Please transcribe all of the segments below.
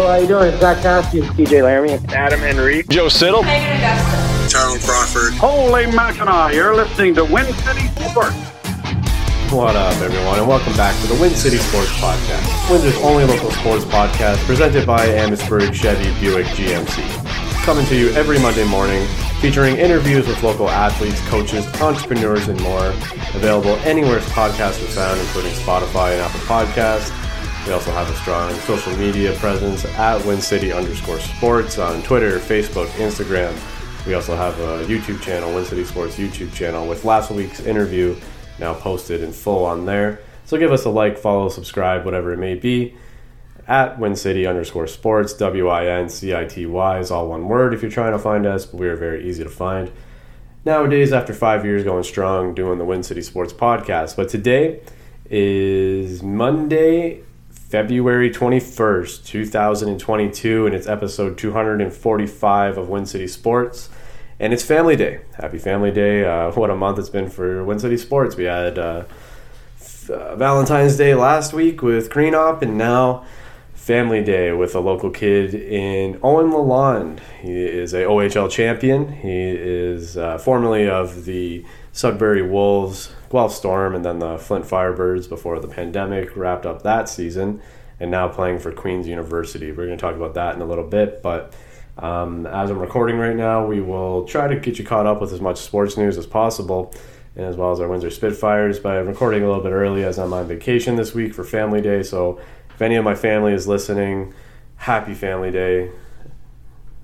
Hello, how you doing? It's Zach Cassidy. TJ Laramie. Adam Henry. Joe Siddle. Tyrone Crawford. Holy Mackinac, you're listening to Win City Sports. What up, everyone, and welcome back to the Win City Sports Podcast, Windsor's only local sports podcast presented by Amherstburg Chevy Buick GMC. Coming to you every Monday morning, featuring interviews with local athletes, coaches, entrepreneurs, and more. Available anywhere podcasts are found, including Spotify and Apple Podcasts. We also have a strong social media presence at Win City underscore sports on Twitter, Facebook, Instagram. We also have a YouTube channel, Win City Sports YouTube channel, with last week's interview now posted in full on there. So give us a like, follow, subscribe, whatever it may be. At Win City underscore sports, W I N C I T Y is all one word if you're trying to find us, but we are very easy to find. Nowadays, after five years going strong, doing the Win City Sports podcast. But today is Monday, February 21st, 2022, and it's episode 245 of Win City Sports. And it's Family Day. Happy Family Day. Uh, what a month it's been for Win City Sports. We had uh, uh, Valentine's Day last week with Green Op, and now Family Day with a local kid in Owen Lalonde. He is a OHL champion. He is uh, formerly of the Sudbury Wolves, Guelph Storm, and then the Flint Firebirds before the pandemic wrapped up that season, and now playing for Queen's University. We're going to talk about that in a little bit, but um, as I'm recording right now, we will try to get you caught up with as much sports news as possible, and as well as our Windsor Spitfires. But I'm recording a little bit early as I'm on vacation this week for Family Day, so if any of my family is listening, happy Family Day.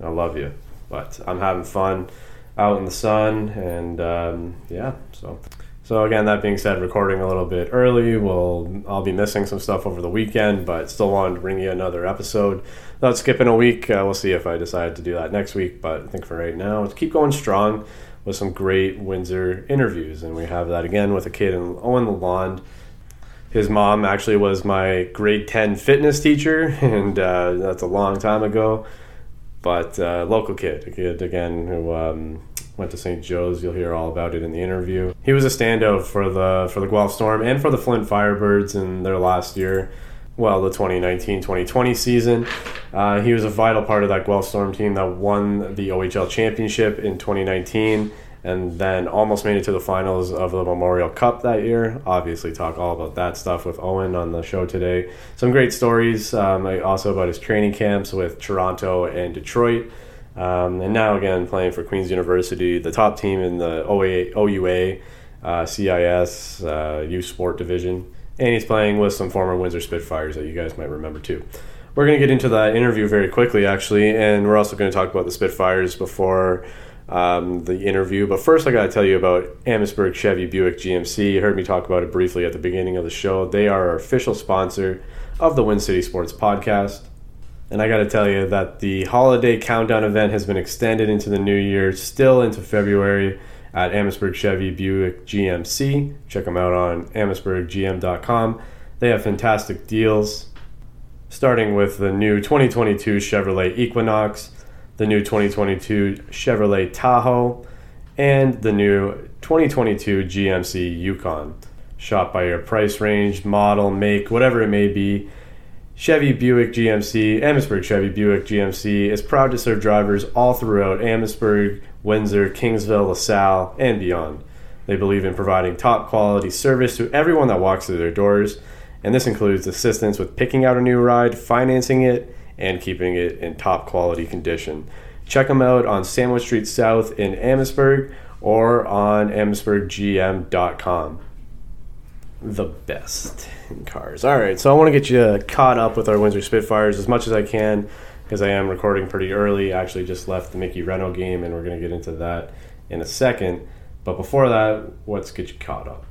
I love you, but I'm having fun out in the sun, and um, yeah, so. So again, that being said, recording a little bit early. We'll I'll be missing some stuff over the weekend, but still wanted to bring you another episode. Without skipping a week, uh, we'll see if I decide to do that next week. But I think for right now, let's keep going strong with some great Windsor interviews, and we have that again with a kid in Owen Lalonde. His mom actually was my grade ten fitness teacher, and uh, that's a long time ago. But uh, local kid, a kid again who. Um, went to St. Joe's. You'll hear all about it in the interview. He was a standout for the for the Guelph Storm and for the Flint Firebirds in their last year. Well, the 2019-2020 season, uh, he was a vital part of that Guelph Storm team that won the OHL championship in 2019, and then almost made it to the finals of the Memorial Cup that year. Obviously, talk all about that stuff with Owen on the show today. Some great stories, um, also about his training camps with Toronto and Detroit. Um, and now again playing for Queen's University, the top team in the OA, OUA, uh, CIS, uh, U Sports division, and he's playing with some former Windsor Spitfires that you guys might remember too. We're going to get into that interview very quickly, actually, and we're also going to talk about the Spitfires before um, the interview. But first, I got to tell you about Amherstburg Chevy Buick GMC. You heard me talk about it briefly at the beginning of the show. They are our official sponsor of the Win City Sports Podcast. And I got to tell you that the holiday countdown event has been extended into the new year, still into February at Amherstburg Chevy Buick GMC. Check them out on amherstburggm.com. They have fantastic deals, starting with the new 2022 Chevrolet Equinox, the new 2022 Chevrolet Tahoe, and the new 2022 GMC Yukon. Shop by your price range, model, make, whatever it may be Chevy Buick GMC, Amherstburg Chevy Buick GMC is proud to serve drivers all throughout Amherstburg, Windsor, Kingsville, LaSalle, and beyond. They believe in providing top quality service to everyone that walks through their doors, and this includes assistance with picking out a new ride, financing it, and keeping it in top quality condition. Check them out on Sandwich Street South in Amherstburg or on amherstburggm.com the best in cars. All right, so I want to get you caught up with our Windsor Spitfires as much as I can because I am recording pretty early. I actually just left the Mickey Renaud game, and we're going to get into that in a second. But before that, let's get you caught up.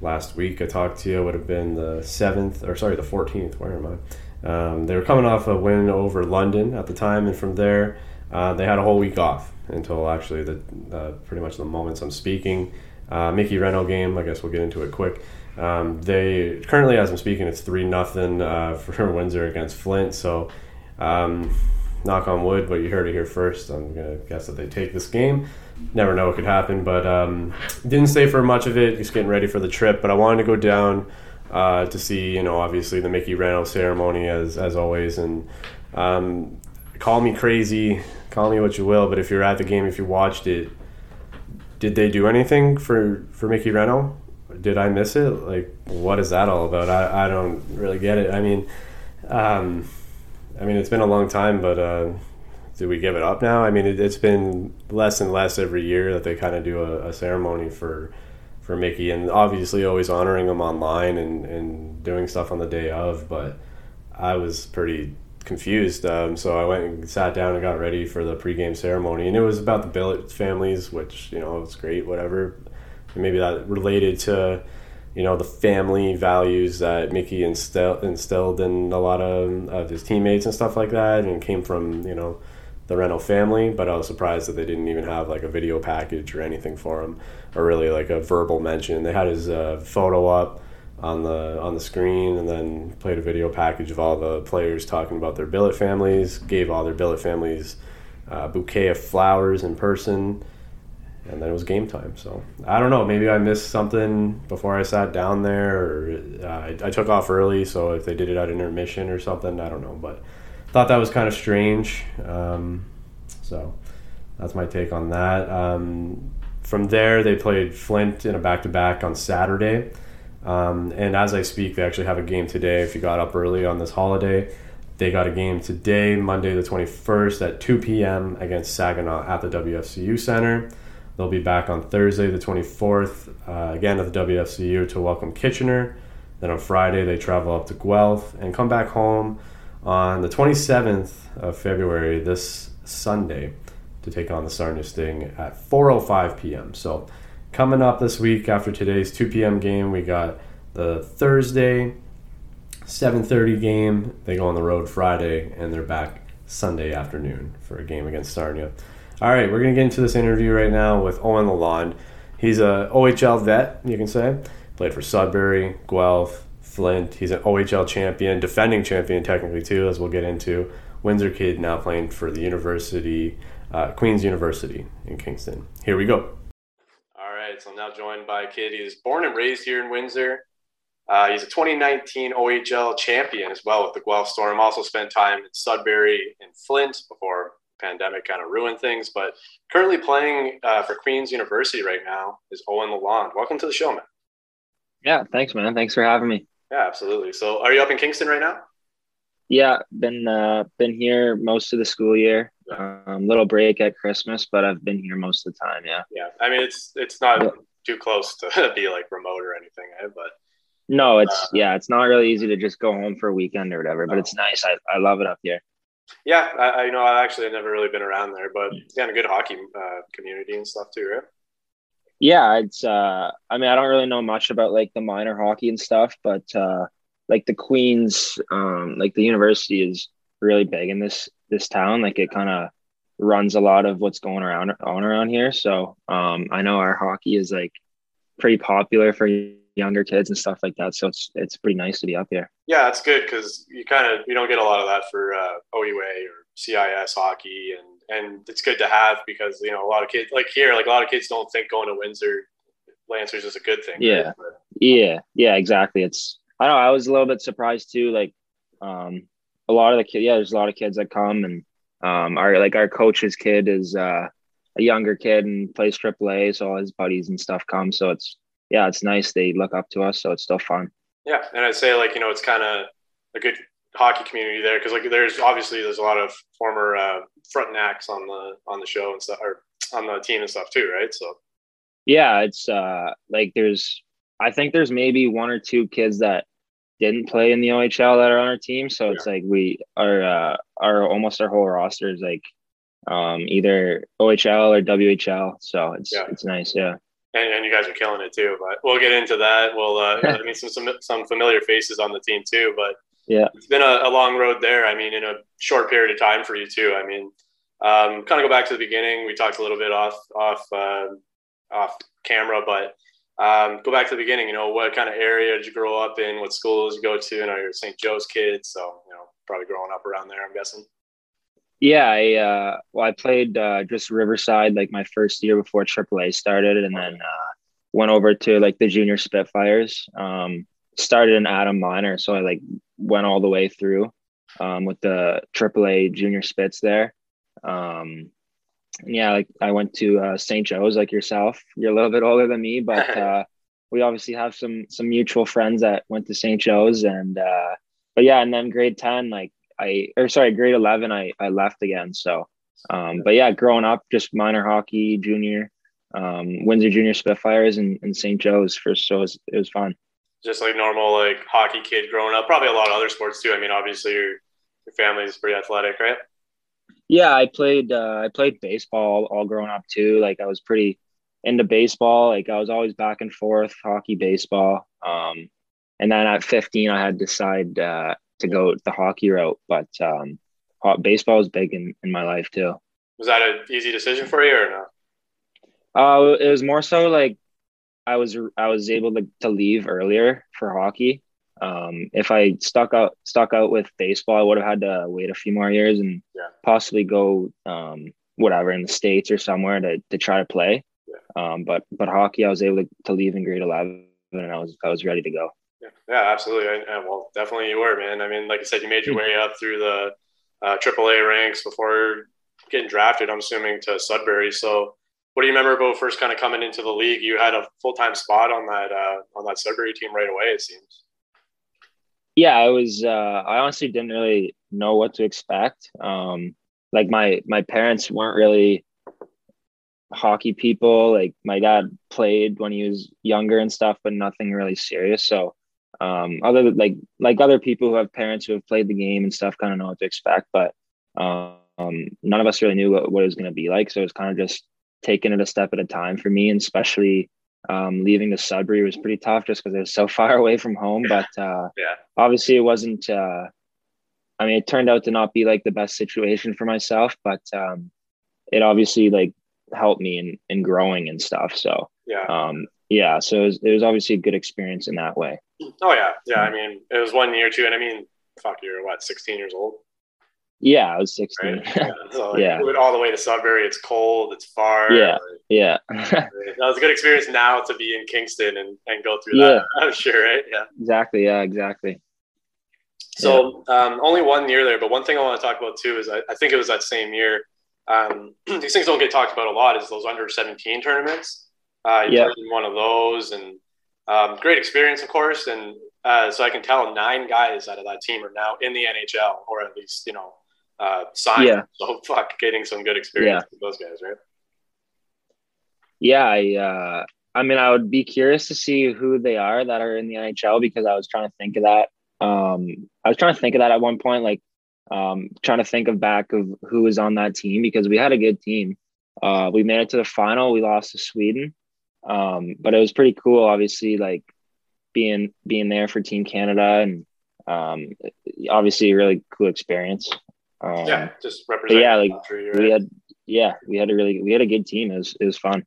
Last week I talked to you would have been the seventh, or sorry, the fourteenth. Where am I? Um, they were coming off a win over London at the time, and from there uh, they had a whole week off until actually the uh, pretty much the moments I'm speaking. Uh, Mickey Renaud game. I guess we'll get into it quick. Um, they currently, as I'm speaking, it's three nothing uh, for Windsor against Flint. So, um, knock on wood, but you heard it here first. I'm gonna guess that they take this game. Never know what could happen, but um, didn't stay for much of it. Just getting ready for the trip. But I wanted to go down uh, to see you know obviously the Mickey Renaud ceremony as as always, and um, call me crazy, call me what you will, but if you're at the game, if you watched it, did they do anything for for Mickey Renaud? Did I miss it? Like, what is that all about? I, I don't really get it. I mean, um, I mean, it's been a long time, but uh, do we give it up now? I mean, it, has been less and less every year that they kind of do a, a, ceremony for for Mickey, and obviously always honoring him online and, and doing stuff on the day of. But I was pretty confused, um, so I went and sat down and got ready for the pregame ceremony, and it was about the Billet families, which you know it's great, whatever. And maybe that related to you know the family values that Mickey instilled instilled in a lot of, of his teammates and stuff like that, and came from you know the Renaud family. But I was surprised that they didn't even have like a video package or anything for him, or really like a verbal mention. They had his uh, photo up on the on the screen, and then played a video package of all the players talking about their billet families. Gave all their billet families a bouquet of flowers in person and then it was game time. So I don't know. Maybe I missed something before I sat down there, or uh, I, I, took off early. So if they did it at intermission or something, I don't know. But thought that was kind of strange. Um, so that's my take on that. Um, from there, they played Flint in a back to back on Saturday. Um, and as I speak, they actually have a game today. If you got up early on this holiday, they got a game today, Monday the 21st at 2 p.m. against Saginaw at the WFCU Center. They'll be back on Thursday, the 24th, uh, again at the WFCU to welcome Kitchener. Then on Friday, they travel up to Guelph and come back home on the 27th of February, this Sunday, to take on the Sarnia Sting at 4:05 p.m. So, coming up this week after today's 2 p.m. game, we got the Thursday 7:30 game. They go on the road Friday, and they're back Sunday afternoon for a game against Sarnia. All right, we're to get into this interview right now with Owen Lalonde. He's a OHL vet, you can say. Played for Sudbury, Guelph, Flint. He's an OHL champion, defending champion technically too, as we'll get into. Windsor kid now playing for the University, uh, Queen's University in Kingston. Here we go. All right, so I'm now joined by a kid. He was born and raised here in Windsor. Uh, he's a 2019 OHL champion as well with the Guelph Storm. Also spent time in Sudbury and Flint before pandemic kind of ruined things. But currently playing uh, for Queen's University right now is Owen Lalonde. Welcome to the show, man. Yeah, thanks, man. Thanks for having me. Yeah, absolutely. So, are you up in Kingston right now? Yeah, been uh, been here most of the school year. Um, little break at Christmas, but I've been here most of the time. Yeah. Yeah, I mean it's it's not yeah. too close to be like remote or anything, eh? but no, it's uh, yeah, it's not really easy to just go home for a weekend or whatever. But it's nice. I, I love it up here. Yeah, I, I know I actually never really been around there, but it's a good hockey uh, community and stuff too, right? Yeah, it's. Uh, I mean, I don't really know much about like the minor hockey and stuff, but uh, like the Queens, um, like the university is really big in this this town. Like it kind of runs a lot of what's going around on around here. So um, I know our hockey is like pretty popular for younger kids and stuff like that. So it's it's pretty nice to be up here. Yeah, it's good because you kind of you don't get a lot of that for uh, OUA or CIS hockey, and and it's good to have because you know a lot of kids like here, like a lot of kids don't think going to Windsor Lancers is a good thing. Yeah, right? yeah, yeah, exactly. It's I know I was a little bit surprised too. Like, um, a lot of the kids, yeah, there's a lot of kids that come and um, our like our coach's kid is uh, a younger kid and plays AAA, so all his buddies and stuff come. So it's yeah, it's nice they look up to us, so it's still fun. Yeah, and I'd say like you know it's kind of a good hockey community there because like there's obviously there's a lot of former uh, Frontenacs on the on the show and stuff or on the team and stuff too, right? So yeah, it's uh like there's I think there's maybe one or two kids that didn't play in the OHL that are on our team, so yeah. it's like we are uh our almost our whole roster is like um either OHL or WHL, so it's yeah. it's nice, yeah and, and you guys are killing it too. But we'll get into that. We'll uh, I mean some, some some familiar faces on the team too. But yeah, it's been a, a, long road there. I mean, in a short period of time for you too. I mean, um, kind of go back to the beginning. We talked a little bit off off uh, off camera, but um, go back to the beginning. You know, what kind of area did you grow up in? What schools you go to? And are you St. Joe's kid? So you know, probably growing up around there. I'm guessing. Yeah, I uh, well, I played uh, just Riverside like my first year before AAA started, and then uh, went over to like the junior Spitfires. Um, started in Atom minor, so I like went all the way through um, with the AAA junior spits there. Um, yeah, like I went to uh, St. Joe's, like yourself. You're a little bit older than me, but uh, we obviously have some some mutual friends that went to St. Joe's, and uh, but yeah, and then grade ten, like I or sorry, grade eleven, I I left again. So, um, but yeah, growing up, just minor hockey, junior, um, Windsor Junior Spitfires, and, and St. Joe's for so it was, it was fun. Just like normal, like hockey kid growing up. Probably a lot of other sports too. I mean, obviously your your family is pretty athletic, right? Yeah, I played uh, I played baseball all growing up too. Like I was pretty into baseball. Like I was always back and forth, hockey, baseball. Um, and then at 15, I had to decide uh, to go the hockey route. But um, baseball was big in, in my life too. Was that an easy decision for you or not? Uh, it was more so like I was I was able to, to leave earlier for hockey. Um, if I stuck out stuck out with baseball, I would have had to wait a few more years and yeah. possibly go um, whatever in the states or somewhere to, to try to play. Yeah. Um, but but hockey, I was able to, to leave in grade eleven, and I was I was ready to go. Yeah, yeah absolutely. I, well, definitely you were, man. I mean, like I said, you made your way up through the uh, AAA ranks before getting drafted. I'm assuming to Sudbury. So, what do you remember about first kind of coming into the league? You had a full time spot on that uh, on that Sudbury team right away. It seems yeah, I was. Uh, I honestly didn't really know what to expect. Um, like my my parents weren't really hockey people. Like my dad played when he was younger and stuff, but nothing really serious. So, um, other than, like like other people who have parents who have played the game and stuff, kind of know what to expect. But um, none of us really knew what, what it was going to be like. So it was kind of just taking it a step at a time for me, and especially um, leaving the Sudbury was pretty tough just because it was so far away from home. But uh, yeah, obviously it wasn't. Uh, I mean, it turned out to not be like the best situation for myself, but um, it obviously like helped me in in growing and stuff. So yeah, um, yeah. So it was, it was obviously a good experience in that way. Oh yeah, yeah. I mean, it was one year too, and I mean, fuck, you're what, 16 years old? Yeah, I was 16. Right? Yeah. So like, Yeah. moving all the way to Sudbury, it's cold, it's far. Yeah. Like, yeah, that was a good experience now to be in Kingston and, and go through Yeah. that. I'm sure, right? Yeah. exactly. Yeah, exactly. So um, only one year there, but one thing I want to talk about too is I, I think it was that same year. Um, these things don't get talked about a lot. Is those under seventeen tournaments? Uh, you Yeah. played in one of those, and um, great experience, of course. And uh, so I can tell nine guys out of that team are now in the NHL, or at least you know uh, signed. Yeah. So fuck, getting some good experience with those guys, right? Yeah, I uh I mean I would be curious to see who they are that are in the NHL because I was trying to think of that. Um I was trying to think of that at one point, like um trying to think of back of who was on that team because we had a good team. Uh we made it to the final, we lost to Sweden. Um, but it was pretty cool, obviously, like being being there for Team Canada and um obviously a really cool experience. Um yeah, just represent. yeah, like, country, we had yeah, we had a really we had a good team. It was it was fun.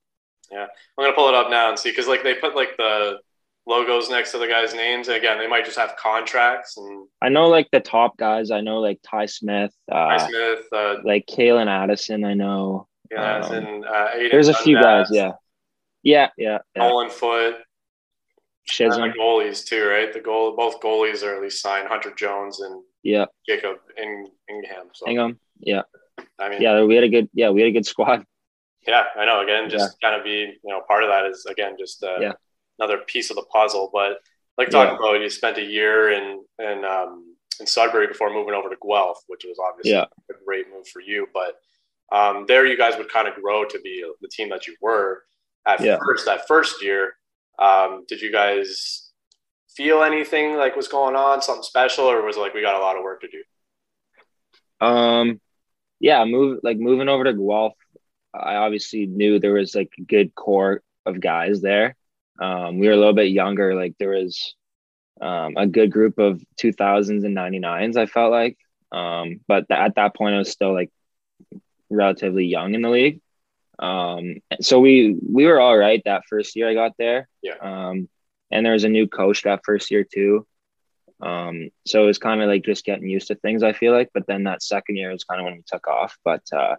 Yeah, I'm gonna pull it up now and see because like they put like the logos next to the guys' names. And again, they might just have contracts and I know like the top guys. I know like Ty Smith, uh, Ty Smith, uh, like Calen Addison. I know. yeah, um, and uh, There's a few guys. Yeah, yeah, yeah. yeah. Nolan Foote, the Chisholm. goalies too, right? The goal, both goalies are at least signed. Hunter Jones and Yeah, Jacob In- Ingham. So Ingham. Yeah, I mean, yeah. We had a good. Yeah, we had a good squad. Yeah, I know. Again, just kind of be, you know, part of that is again just uh, Yeah. another piece of the puzzle. But like talking Yeah. about, you spent a year in in um, in Sudbury before moving over to Guelph, which was obviously Yeah. a great move for you. But um, there, you guys would kind of grow to be the team that you were at Yeah. first. That first year, um, did you guys feel anything like was going on, something special, or was it like we got a lot of work to do? Um, yeah, move like moving over to Guelph. I obviously knew there was like a good core of guys there. Um, we were a little bit younger. Like there was um, a good group of 2000s and 99s. I felt like, um, but th- at that point, I was still like relatively young in the league. Um, so we we were all right that first year I got there. Yeah. Um, and there was a new coach that first year too. Um, so it was kind of like just getting used to things. I feel like, but then that second year was kind of when we took off. But uh,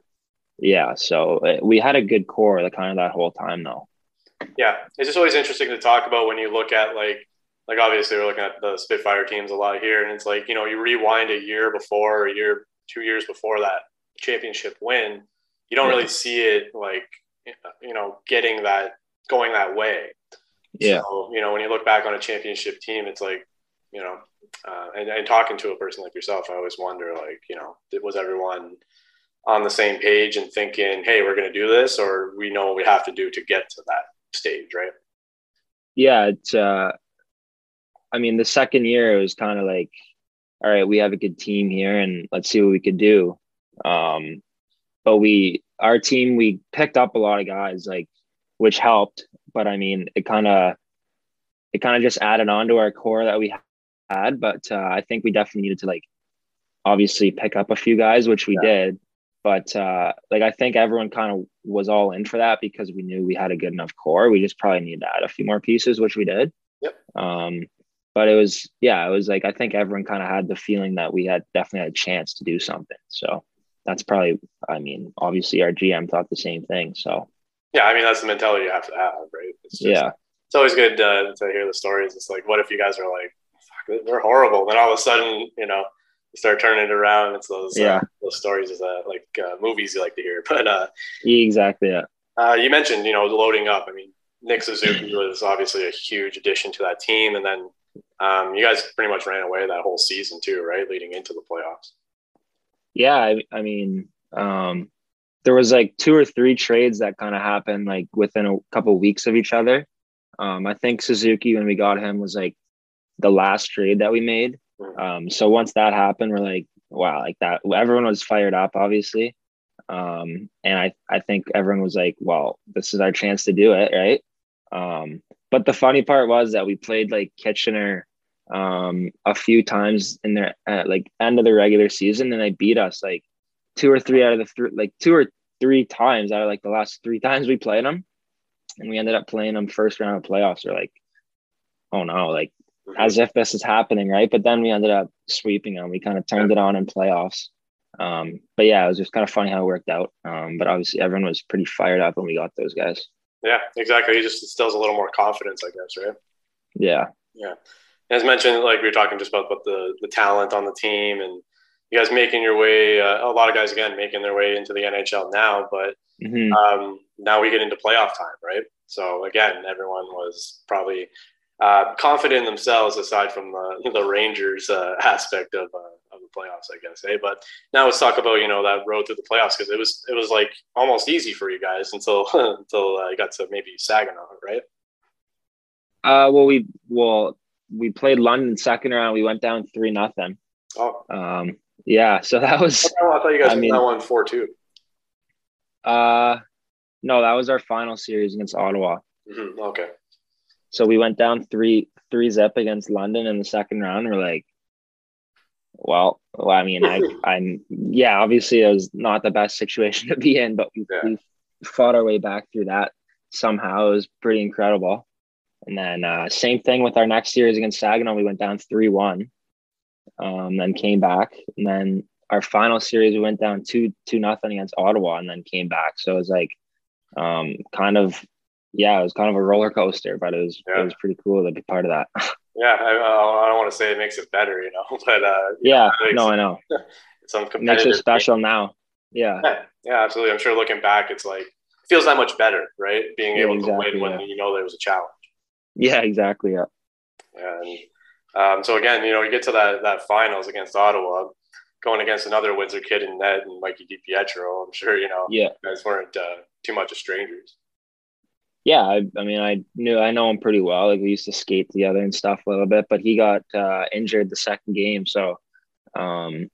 yeah, so uh, we had a good core, like kind of that whole time though. Yeah, it's just always interesting to talk about when you look at like like obviously we're looking at the Spitfire teams a lot here, and it's like you know you rewind a year before, or a year, two years before that championship win, you don't really see it like you know getting that going that way. Yeah. So, you know, when you look back on a championship team, it's like, you know, uh, and, and talking to a person like yourself, I always wonder, like, you know, was everyone on the same page and thinking, hey, we're going to do this, or we know what we have to do to get to that stage, right? Yeah, it's. Uh, I mean, the second year it was kind of like, all right, we have a good team here, and let's see what we could do. Um, but we, our team, we picked up a lot of guys, like, which helped. But I mean, it kind of, it kind of just added on to our core that we had. But uh, I think we definitely needed to like, obviously pick up a few guys, which we yeah. did. But uh, like I think everyone kind of was all in for that because we knew we had a good enough core. We just probably needed to add a few more pieces, which we did. Yep. Um, but it was yeah, it was like I think everyone kind of had the feeling that we had definitely had a chance to do something. So that's probably I mean, obviously our GM thought the same thing. So yeah, I mean that's the mentality you have to have, right? It's just, yeah. It's always good uh, to hear the stories. It's like, what if you guys are like, Fuck, they're horrible, then all of a sudden, you know, start turning it around. It's those uh, yeah. Uh, those stories is uh, like uh, movies you like to hear. But uh, exactly, yeah. Uh, you mentioned you know loading up. I mean, Nick Suzuki was obviously a huge addition to that team, and then um, you guys pretty much ran away that whole season too, right? Leading into the playoffs. Yeah, I, I mean, um, there was like two or three trades that kind of happened like within a couple weeks of each other. Um, I think Suzuki when we got him was like the last trade that we made. Um, so once that happened, we're like, wow, like that. Everyone was fired up, obviously, um, and I I think everyone was like, well, this is our chance to do it, right? Um, but the funny part was that we played like Kitchener um, a few times in their at, like end of the regular season, and they beat us like two or three out of the three, like two or three times out of like the last three times we played them, and we ended up playing them first round of playoffs. We're like, oh no, like as if this is happening, right? But then we ended up sweeping them. We kind of turned it on in playoffs. Um, but yeah, it was just kind of funny how it worked out. Um, but obviously, everyone was pretty fired up when we got those guys. Yeah, exactly. He just instills a little more confidence, I guess, right? Yeah. Yeah. As mentioned, like we were talking just about, about the the talent on the team and you guys making your way. Uh, a lot of guys again making their way into the NHL now, but mm-hmm. um, now we get into playoff time, right? So again, everyone was probably uh, confident in themselves aside from the, the Rangers uh, aspect of, uh, of the playoffs, I guess. Eh? But now let's talk about you know that road through the playoffs because it was it was like almost easy for you guys until until uh, you got to maybe Saginaw, right? Uh, well, we well we played London second round. We went down three nothing. Oh, um, yeah. So that was. I thought you guys I mean, that one four two. Uh, no, that was our final series against Ottawa. Mm-hmm. Okay. So we went down three three zip against London in the second round. We're like, well, well I mean, I, I'm yeah, obviously it was not the best situation to be in, but we, yeah. we fought our way back through that somehow. It was pretty incredible. And then uh, same thing with our next series against Saginaw. We went down three one, um, then came back, and then our final series we went down two two nothing against Ottawa, and then came back. So it was like um, kind of yeah, it was kind of a roller coaster, but it was yeah. it was pretty cool to be part of that. yeah, I, I don't want to say it makes it better, you know, but uh, yeah, no, I know. Some it makes it special now. Yeah. yeah. yeah, absolutely. I'm sure looking back, it's like it feels that much better, right? Being able exactly, to win when you know there was a challenge. Yeah, exactly. Yeah. And um, so again, you know, you get to that that finals against Ottawa, going against another Windsor kid in net and Mikey DiPietro. I'm sure you know, yeah, guys weren't uh, too much of strangers yeah, I, I, mean, I knew I know him pretty well. Like we used to skate together and stuff a little bit, but he got uh, injured the second game, so um,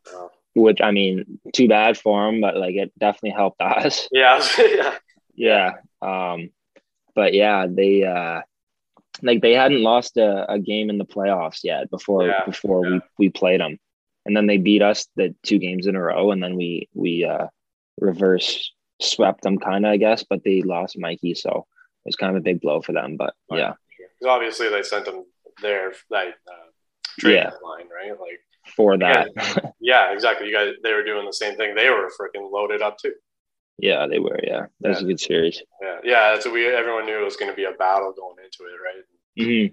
which I mean, too bad for him, but like it definitely helped us. Yeah, yeah, yeah. Um, but yeah, they uh, like they hadn't lost a, a game in the playoffs yet before yeah, before yeah. we we played them, and then they beat us the two games in a row, and then we we uh, reverse swept them kind of, I guess, but they lost Mikey, so it was kind of a big blow for them. But right. yeah, because obviously they sent them there that uh, trade yeah. line, right? Like for that. Yeah, yeah, exactly. You guys, they were doing the same thing. They were freaking loaded up too. Yeah, they were. Yeah, that was a good series. Yeah, yeah. So we everyone knew it was going to be a battle going into it, right? Mm-hmm.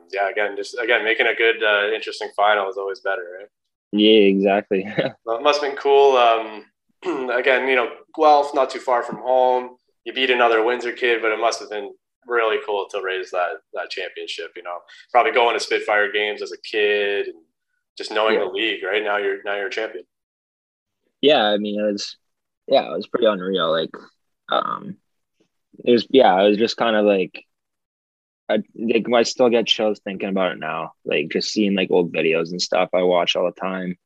um, yeah, again, just again making a good, uh, interesting final is always better, right? Yeah, exactly. well, it must have been cool. Um, again, you know, Guelph not too far from home. You beat another Windsor kid, but it must have been really cool to raise that that championship. You know, probably going to Spitfire games as a kid and just knowing Yeah. the league. Right now, you're now you're a champion. yeah, I mean, it was, yeah, it was pretty unreal. Like, um, it was, yeah, it was just kind of like, I like I still get chills thinking about it now. Like just seeing like old videos and stuff I watch all the time,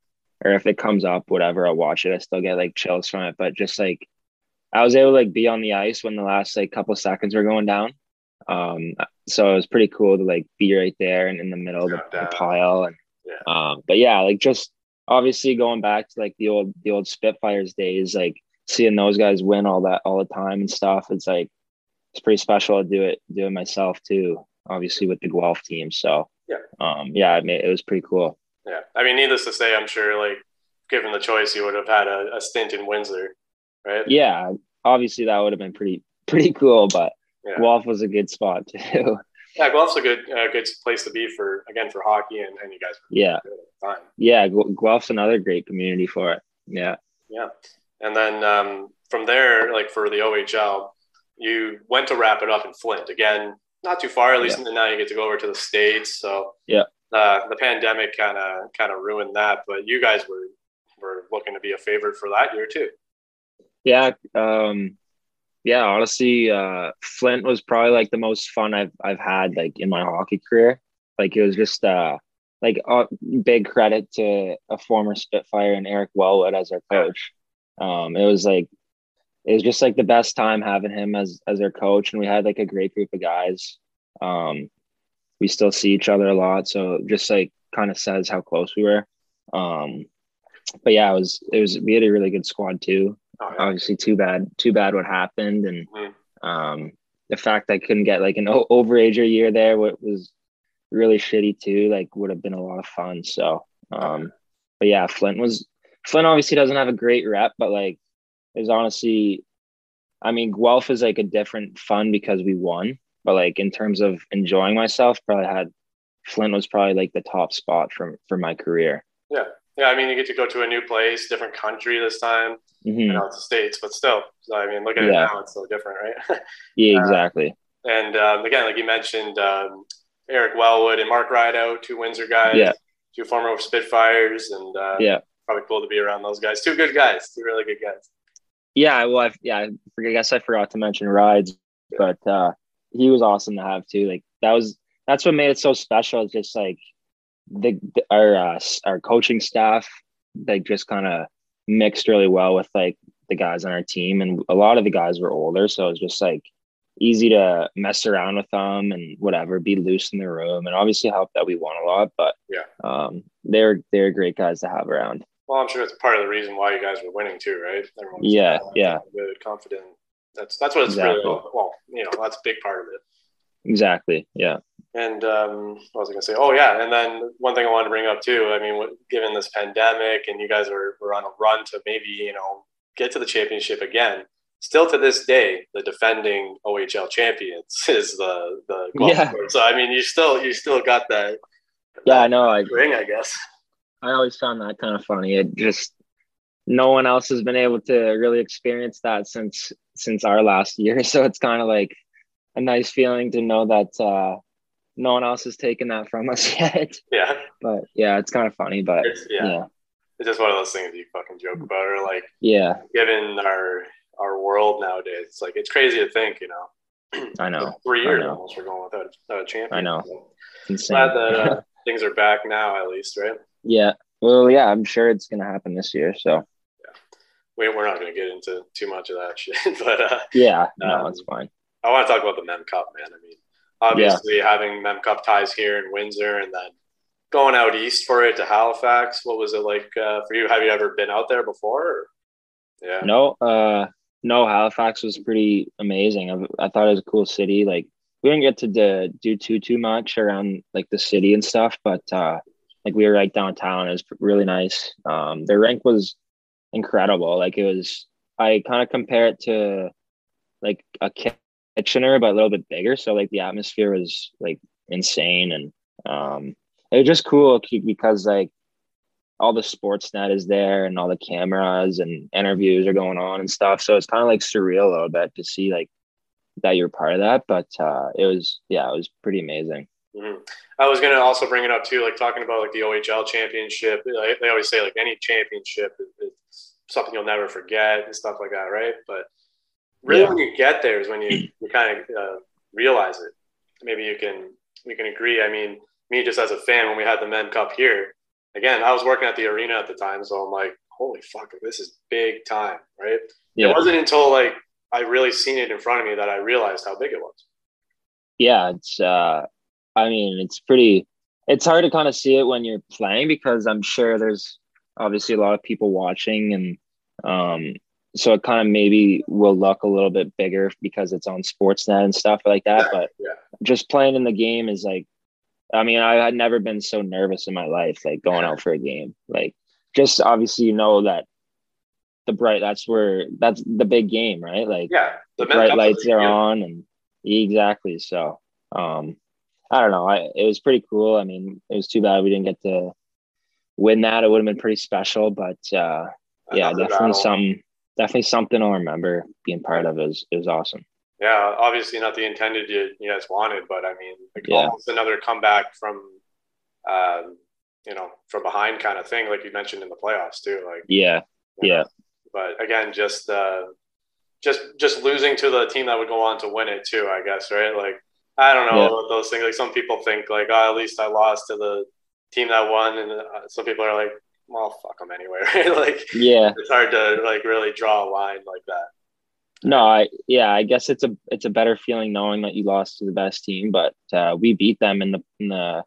or if it comes up, whatever, I'll watch it. I still get like chills from it. But just like, I was able to like be on the ice when the last like couple seconds were going down. Um, so it was pretty cool to like be right there and in the middle of the, the pile and Yeah. um, but yeah, like just obviously going back to like the old the old Spitfires days, like seeing those guys win all that all the time and stuff. It's like it's pretty special to do it do it myself too. Obviously with the Guelph team, so Yeah. um, yeah, it, ma- it was pretty cool. Yeah, I mean, needless to say, I'm sure like given the choice, you would have had a, a stint in Windsor, right? Yeah, obviously that would have been pretty pretty cool, but Yeah. Guelph was a good spot too. Yeah, Guelph's a good uh, good place to be for again for hockey, and, and you guys yeah, good at the time. yeah, Guelph's another great community for it. Yeah. Yeah, and then um, from there, like for the OHL, you went to wrap it up in Flint again. Not too far, at least. And now you get to go over to the states. So Yeah. uh, the pandemic kind of kind of ruined that, but you guys were were looking to be a favorite for that year too. Yeah, um, yeah. Honestly, uh, Flint was probably like the most fun I've I've had like in my hockey career. Like it was just uh, like uh, big credit to a former Spitfire and Eric Wellwood as our coach. Um, it was like it was just like the best time having him as as our coach, and we had like a great group of guys. Um, we still see each other a lot, so just like kind of says how close we were. Um, but yeah, it was it was we had a really good squad too Oh, yeah. obviously too bad too bad what happened and Mhm. um the fact I couldn't get like an o- overager year there wa- was really shitty too like would have been a lot of fun so um but yeah Flint was Flint obviously doesn't have a great rep but like is honestly I mean Guelph is like a different fun because we won but like in terms of enjoying myself probably had Flint was probably like the top spot for for my career Yeah, yeah. I mean, you get to go to a new place, different country this time. Mhm. I know it's the states, but still. So, I mean, look at Yeah. it now; it's so different, right? yeah Uh, exactly and um, again, like you mentioned, um, Eric Wellwood and Mark Rideout, two Windsor guys, Yeah. two former Spitfires, and uh, Yeah. Probably cool to be around those guys. Two good guys, two really good guys. Yeah, well, I, yeah, I guess I forgot to mention rides, but uh, he was awesome to have too. Like that was that's what made it so special. It's just like the, the our uh, our coaching staff, like just kind of mixed really well with like the guys on our team, and a lot of the guys were older, so it was just like easy to mess around with them and whatever, be loose in the room, and obviously help that we won a lot. But Yeah. um, they're they're great guys to have around. Well, I'm sure it's part of the reason why you guys were winning too, right? Everyone's Yeah, yeah. good, confident. That's that's what it's Exactly. really well, you know, that's a big part of it. Exactly. Yeah. And um, what was I going to say? Oh, yeah. And then one thing I wanted to bring up too. I mean, given this pandemic, and you guys were, were on a run to maybe you know get to the championship again. Still to this day, the defending OHL champions is the the Yeah. So I mean, you still you still got that. Yeah, I know. I, ring, I guess. I always found that kind of funny. It just no one else has been able to really experience that since since our last year. So it's kind of like a nice feeling to know that uh, no one else has taken that from us yet. Yeah, But yeah, it's kind of funny. But it's, yeah. yeah, It's just one of those things you fucking joke about, or like yeah, given our our world nowadays, it's like it's crazy to think, you know. I know, Three years know. almost we're going without, without a champion. I know. So glad that uh, things are back now, at least, right? Yeah, well, yeah, I'm sure it's gonna happen this year. So We, we're not going to get into too much of that shit, but uh, yeah, no, Um, it's fine. I want to talk about the Mem Cup, man. I mean, obviously having Mem Cup ties here in Windsor and then going out east for it to Halifax. What was it like uh, for you? Have you ever been out there before? Or? Yeah. No, uh, no, Halifax was pretty amazing. I, I thought it was a cool city. Like we didn't get to do, do too too much around like the city and stuff, but uh, like we were right downtown. It was really nice. Um, the rink was incredible. Like it was. I kind of compare it to like a Kitchener, but a little bit bigger. So like the atmosphere was like insane, and um, it was just cool because like all the Sportsnet is there and all the cameras and interviews are going on and stuff. So it's kind of like surreal a little bit to see like that you're part of that. But uh, it was yeah, it was pretty amazing. Mm-hmm. I was going to also bring it up too, like talking about like the OHL championship. They always say like any championship is something you'll never forget and stuff like that, right? But really, yeah. when you get there is when you, you kind of uh, realize it. Maybe you can you can agree. I mean, me just as a fan, when we had the Mem Cup here, again, I was working at the arena at the time, so I'm like, holy fuck, this is big time, right? Yeah. It wasn't until like I really seen it in front of me that I realized how big it was. Yeah, it's. uh I mean, it's pretty. It's hard to kind of see it when you're playing because I'm sure there's obviously a lot of people watching, and um, so it kind of maybe will look a little bit bigger because it's on Sportsnet and stuff like that. But yeah. just playing in the game is like, I mean, I had never been so nervous in my life, like going out for a game. Like, just obviously, you know that the bright that's where that's the big game, right? Like, yeah, the, the bright lights are on, and exactly. So, um, I don't know. I it was pretty cool. I mean, it was too bad we didn't get to win that. It would have been pretty special, but uh, yeah, definitely battle. something. Definitely something I'll remember being part of. It was awesome. Yeah, obviously not the intended you, you guys wanted, but I mean, like yeah. almost another comeback from, um, you know, from behind kind of thing, like you mentioned in the playoffs too. Like yeah, yeah. Know. But again, just uh, just just losing to the team that would go on to win it too, I guess, right? Like I don't know yeah. about those things. Like some people think like, oh, at least I lost to the team that won, and uh, some people are like, well, fuck them anyway, right? like, yeah, it's hard to like really draw a line like that. No, I yeah, I guess it's a it's a better feeling knowing that you lost to the best team, but uh, we beat them in the in the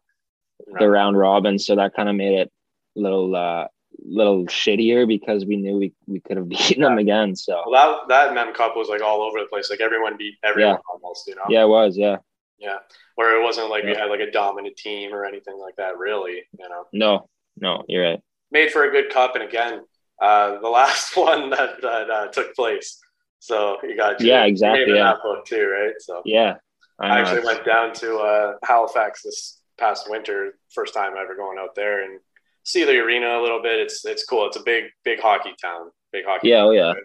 right. the round robin, so that kind of made it a little uh, little shittier because we knew we, we could have beaten yeah. them again. So well, that that Mem Cup was like all over the place. Like everyone beat everyone yeah. almost, you know. Yeah, it was. Yeah. Yeah, where it wasn't like yeah. we had like a dominant team or anything like that. Really, you know. No, no, you're right. Made for a good cup, and again, uh, the last one that that uh, took place. So you got yeah, exactly. Yeah, that book too, right? So yeah, I, I actually went down to uh, Halifax this past winter, first time ever going out there and see the arena a little bit. It's it's cool. It's a big big hockey town. Big hockey. Yeah, oh yeah, right?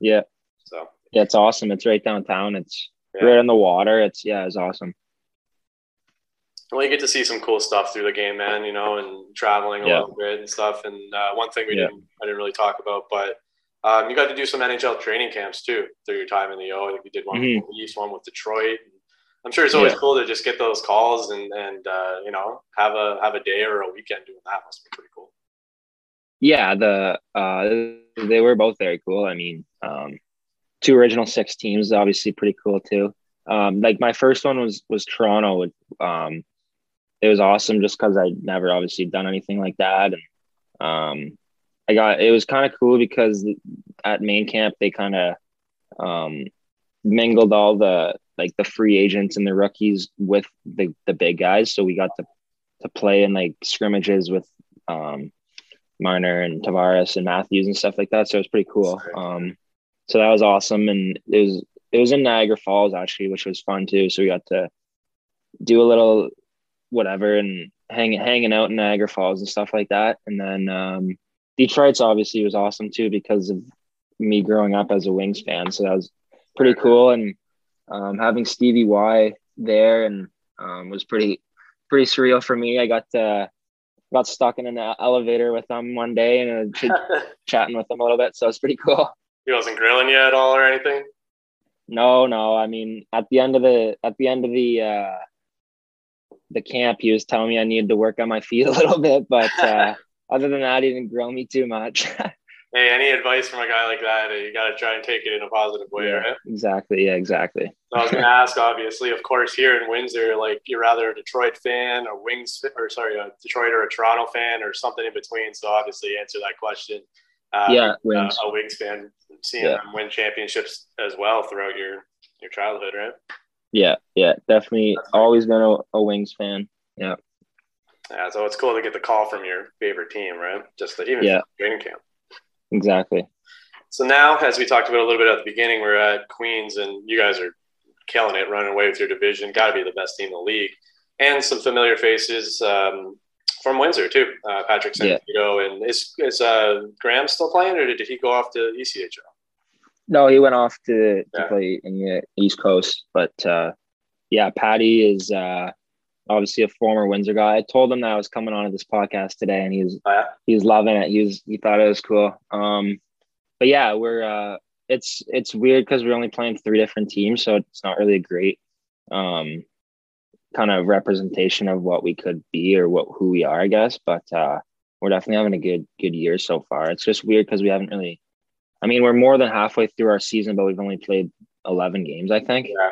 yeah. So yeah, it's awesome. It's right downtown. It's yeah. right on the water. It's yeah, it's awesome. Well, you get to see some cool stuff through the game, man. You know, and traveling a yeah. little bit and stuff. And uh, one thing we yeah. didn't, I didn't really talk about, but um, you got to do some NHL training camps too through your time in the O. I think you did one mm-hmm. with the East, one with Detroit. I'm sure it's always cool to just get those calls and and uh, you know have a have a day or a weekend doing that. Must be pretty cool. Yeah, the uh, they were both very cool. I mean, um, two original six teams, obviously pretty cool too. Um, like my first one was was Toronto. Um, it was awesome just because I'd never obviously done anything like that, and um, I got it was kind of cool because at main camp they kind of um, mingled all the like the free agents and the rookies with the the big guys, so we got to to play in like scrimmages with um, Marner and Tavares and Matthews and stuff like that. So it was pretty cool. Um, so that was awesome, and it was it was in Niagara Falls actually, which was fun too. So we got to do a little whatever and hang hanging out in Niagara Falls and stuff like that. And then um, Detroit's obviously was awesome too because of me growing up as a Wings fan. So that was pretty cool, and um, having Stevie Y there and um, was pretty pretty surreal for me. I got to, got stuck in an elevator with them one day and uh, chatting with them a little bit. So it's pretty cool. He wasn't grilling you at all or anything. No, no. I mean, at the end of the at the end of the uh, the camp, he was telling me I needed to work on my feet a little bit, but uh, other than that, he didn't grill me too much. hey, any advice from a guy like that? You got to try and take it in a positive way, yeah, right? Exactly. Yeah, exactly. So I was going to ask, obviously, of course, here in Windsor, like you're rather a Detroit fan, or Wings, or sorry, a Detroit or a Toronto fan, or something in between. So obviously, answer that question. Uh, yeah, Wings. Uh, a Wings fan, seeing yeah. them win championships as well throughout your your childhood, right? Yeah, yeah, definitely. Always been a, a Wings fan. Yeah. Yeah, so it's cool to get the call from your favorite team, right? Just the, even yeah. training camp. Exactly. So now, as we talked about a little bit at the beginning, we're at Queens, and you guys are killing it, running away with your division. Got to be the best team in the league. and some familiar faces um, from Windsor too. Uh, Patrick Santiago yeah. and is is uh, Graham still playing, or did he go off to ECHL? No, he went off to, to yeah. play in the East Coast. But uh, yeah, Patty is uh, obviously a former Windsor guy. I told him that I was coming on to this podcast today, and he's oh, yeah? he's loving it. He was he thought it was cool. Um, but yeah, we're uh, it's it's weird because we're only playing three different teams, so it's not really a great um, kind of representation of what we could be or what who we are, I guess. But uh, we're definitely having a good good year so far. It's just weird because we haven't really. I mean, we're more than halfway through our season, but we've only played eleven games, I think. Yeah.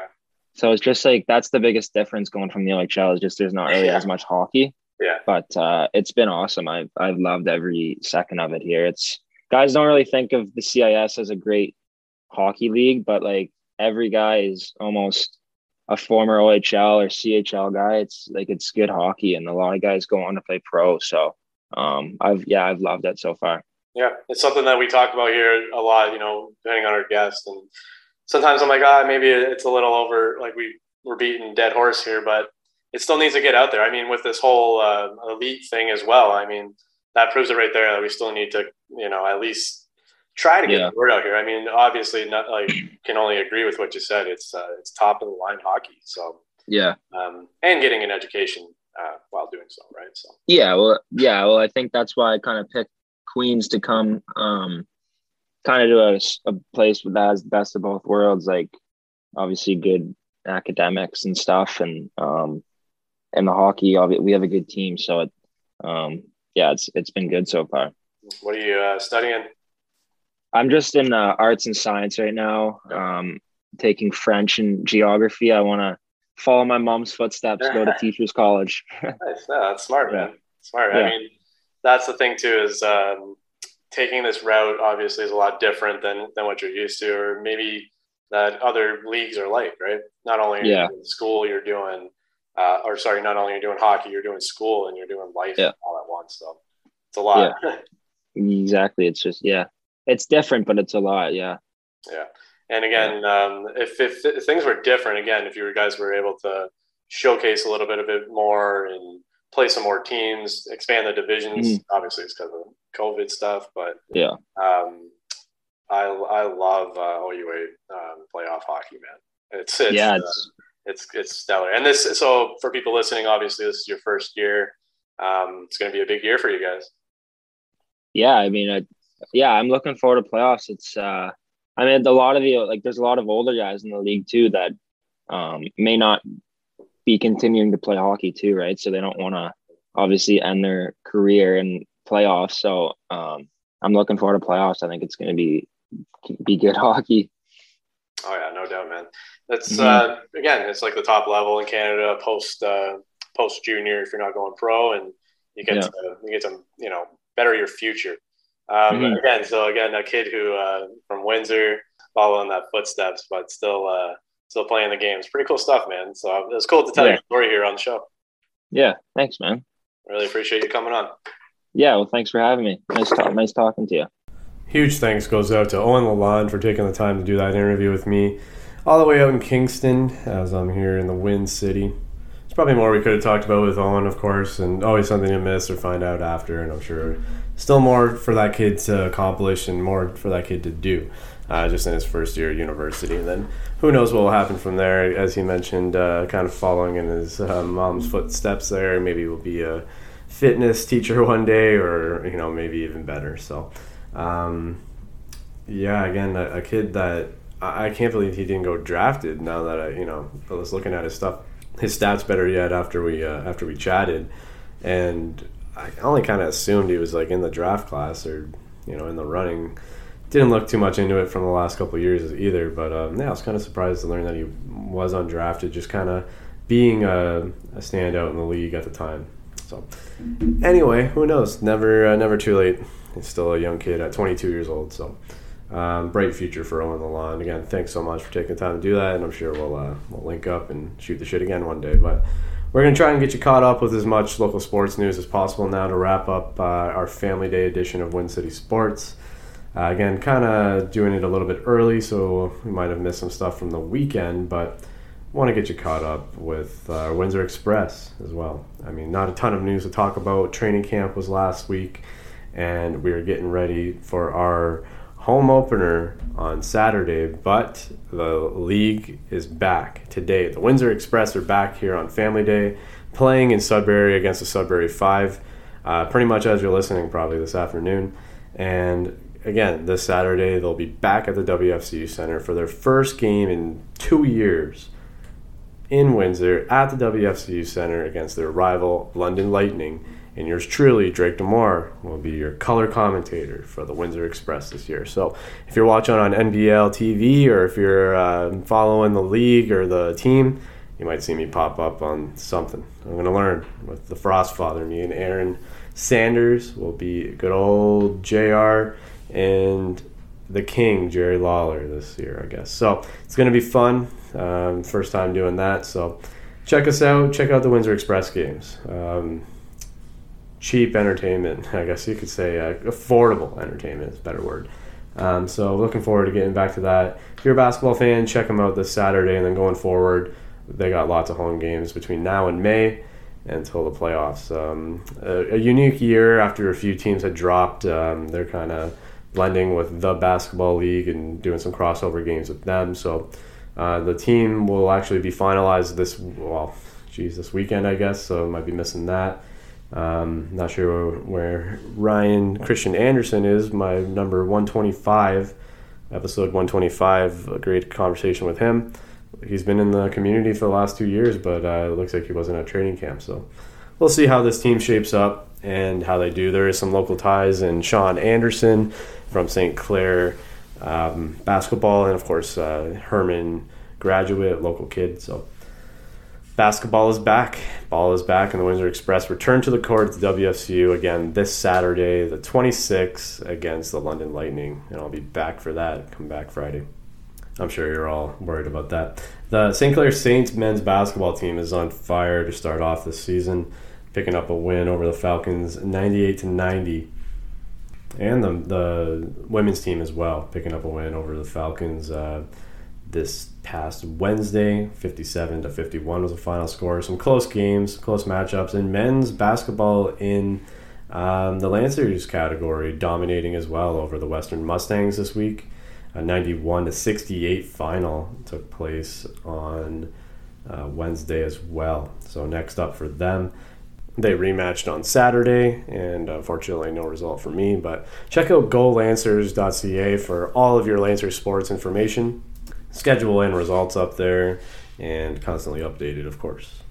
So it's just like that's the biggest difference going from the OHL is just there's not really yeah. as much hockey. Yeah. But uh, it's been awesome. I've I've loved every second of it here. It's guys don't really think of the CIS as a great hockey league, but like every guy is almost a former OHL or CHL guy. It's like it's good hockey, and a lot of guys go on to play pro. So um, I've yeah, I've loved it so far. Yeah, it's something that we talk about here a lot. You know, depending on our guests, and sometimes I'm like, ah, oh, maybe it's a little over. Like we we're beating dead horse here, but it still needs to get out there. I mean, with this whole uh, elite thing as well. I mean, that proves it right there that we still need to, you know, at least try to get yeah. the word out here. I mean, obviously, not like can only agree with what you said. It's uh, it's top of the line hockey. So yeah, um, and getting an education uh, while doing so, right? So yeah, well, yeah, well, I think that's why I kind of picked Queen's to come, um, kind of to a, a place that has the best of both worlds, like obviously good academics and stuff, and um, and the hockey. We have a good team, so it, um, yeah, it's it's been good so far. What are you uh, studying? I'm just in uh, arts and science right now, um, taking French and geography. I want to follow my mom's footsteps, go to teachers college. nice. No, that's smart, man. Smart. Yeah. I mean, that's the thing too is um, taking this route obviously is a lot different than than what you're used to, or maybe that other leagues are like, right? Not only yeah. school, you're doing, uh, or sorry, not only you're doing hockey, you're doing school and you're doing life yeah. all at once. So it's a lot. Yeah. exactly. It's just yeah it's different, but it's a lot. Yeah. Yeah. And again, um, if, if, if things were different, again, if you guys were able to showcase a little bit of it more and play some more teams, expand the divisions, mm-hmm. obviously it's because of COVID stuff, but yeah. Um, I, I love uh, OUA um, playoff hockey, man. It's, it's yeah, it's, uh, it's, it's stellar. And this, so for people listening, obviously this is your first year. Um, it's going to be a big year for you guys. Yeah. I mean, I, yeah, I'm looking forward to playoffs. It's uh, I mean, a lot of the like, there's a lot of older guys in the league too that um, may not be continuing to play hockey too, right? So they don't want to obviously end their career in playoffs. So um, I'm looking forward to playoffs. I think it's going to be be good hockey. Oh yeah, no doubt, man. That's mm-hmm. uh, again, it's like the top level in Canada post uh, post junior if you're not going pro, and you get yeah. to you get to you know better your future. Um, mm-hmm. Again, so again, a kid who uh, from Windsor, following that footsteps, but still uh, still playing the games. Pretty cool stuff, man. So it's cool to tell yeah. your story here on the show. Yeah, thanks, man. Really appreciate you coming on. Yeah, well, thanks for having me. Nice, talk, nice talking to you. Huge thanks goes out to Owen Lalonde for taking the time to do that interview with me, all the way out in Kingston, as I'm here in the Win City. There's probably more we could have talked about with Owen, of course, and always something to miss or find out after, and I'm sure still more for that kid to accomplish and more for that kid to do uh, just in his first year at university. And then who knows what will happen from there. As he mentioned, uh, kind of following in his uh, mom's footsteps there. Maybe he will be a fitness teacher one day or, you know, maybe even better. So, um, yeah, again, a, a, kid that I, I can't believe he didn't go drafted now that I, you know, I was looking at his stuff. His stats better yet after we uh, after we chatted, and I only kind of assumed he was like in the draft class or you know in the running. Didn't look too much into it from the last couple years either, but um, yeah, I was kind of surprised to learn that he was undrafted, just kind of being a, a, standout in the league at the time. So anyway, who knows? Never, uh, never too late. He's still a young kid at 22 years old, so um, bright future for Owen Lalonde. Again, thanks so much for taking the time to do that, and I'm sure we'll uh, we'll link up and shoot the shit again one day. But we're going to try and get you caught up with as much local sports news as possible now to wrap up uh, our Family Day edition of Win City Sports. Uh, again, kind of doing it a little bit early, so we might have missed some stuff from the weekend, but want to get you caught up with uh, Windsor Express as well. I mean, not a ton of news to talk about. Training camp was last week, and we are getting ready for our home opener on Saturday, but the league is back today. The Windsor Express are back here on Family Day, playing in Sudbury against the Sudbury Five, uh, pretty much as you're listening, probably this afternoon. And again, this Saturday, they'll be back at the WFCU Center for their first game in two years in Windsor at the WFCU Center against their rival, London Lightning. And yours truly, Drake Demore, will be your color commentator for the Windsor Express this year. So if you're watching on NBL TV or if you're uh, following the league or the team, you might see me pop up on something. I'm going to learn with the Frost Father. Me and Aaron Sanders will be good old JR and the King, Jerry Lawler, this year, I guess. So it's going to be fun. Um, first time doing that. So check us out. Check out the Windsor Express games. Um, cheap entertainment, I guess you could say. Uh, affordable entertainment is a better word. Um, so looking forward to getting back to that. If you're a basketball fan, check them out this Saturday, and then going forward, they got lots of home games between now and May until the playoffs. Um, a, a, unique year after a few teams had dropped. Um, they're kind of blending with the basketball league and doing some crossover games with them. So uh, the team will actually be finalized this well, geez, this weekend I guess. So might be missing that. Um, not sure where Ryan Christian Anderson is. My number 125, episode 125. A great conversation with him. He's been in the community for the last two years, but uh, it looks like he wasn't at training camp. So we'll see how this team shapes up and how they do. There is some local ties, and Sean Anderson from St. Clair um, basketball, and of course uh, Herman graduate, local kid. So basketball is back, ball is back, and the Windsor Express return to the court at the WFCU again this Saturday, the 26th, against the London Lightning, and I'll be back for that. Come back Friday. I'm sure you're all worried about that. The St. Clair Saints men's basketball team is on fire to start off this season, picking up a win over the Falcons, 98 to 90 and the the women's team as well, picking up a win over the Falcons uh, this past Wednesday. Fifty-seven to fifty-one was the final score. Some close games, close matchups, and men's basketball in um, the Lancers category dominating as well over the Western Mustangs this week. A ninety-one to sixty-eight final took place on uh, Wednesday as well. So next up for them they rematched on Saturday, and unfortunately, no result for me. But check out golancers.ca for all of your Lancers sports information, schedule and results up there, and constantly updated, of course.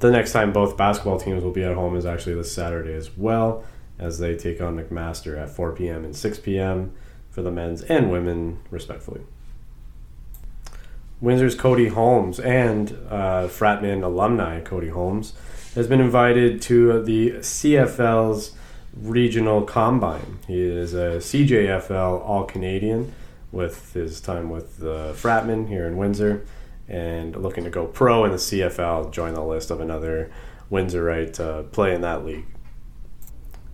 The next time both basketball teams will be at home is actually this Saturday as well, as they take on McMaster at 4 p.m. and 6 p.m. for the men's and women, respectfully. Windsor's Cody Holmes and uh, Fratmen alumni Cody Holmes has been invited to the CFL's regional combine. He is a CJFL All Canadian with his time with the Fratmen here in Windsor and looking to go pro in the CFL, join the list of another Windsorite to uh, play in that league.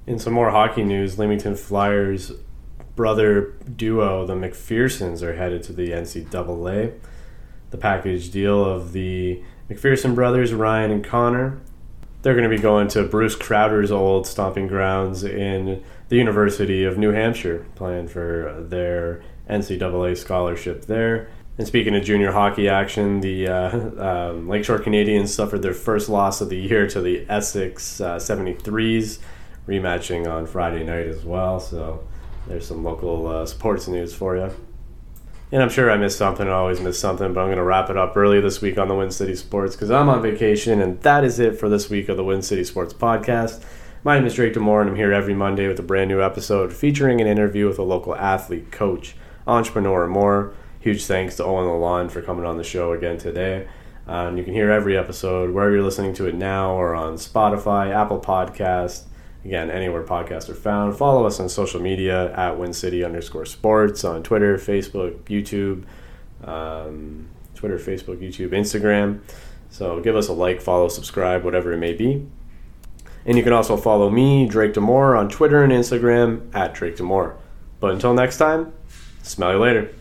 In some more hockey news, Leamington Flyers brother duo, the McPhersons, are headed to the NCAA. The package deal of the McPherson brothers, Ryan and Connor, they're going to be going to Bruce Crowder's old stomping grounds in the University of New Hampshire, playing for their NCAA scholarship there. And speaking of junior hockey action, the uh, um, Lakeshore Canadiens suffered their first loss of the year to the Essex uh, 73s, rematching on Friday night as well. So there's some local uh, sports news for you. And I'm sure I missed something. I always miss something, but I'm going to wrap it up early this week on the Win City Sports because I'm on vacation, and that is it for this week of the Win City Sports podcast. My name is Drake Demore, and I'm here every Monday with a brand new episode featuring an interview with a local athlete, coach, entrepreneur, and more. Huge thanks to Owen Lalonde for coming on the show again today. Uh, and you can hear every episode wherever you're listening to it now or on Spotify, Apple Podcast, Again, anywhere podcasts are found. Follow us on social media at WinCity underscore sports on Twitter, Facebook, YouTube, um, Twitter, Facebook, YouTube, Instagram. So give us a like, follow, subscribe, whatever it may be. And you can also follow me, Drake Demore, on Twitter and Instagram at Drake Demore. But until next time, smell you later.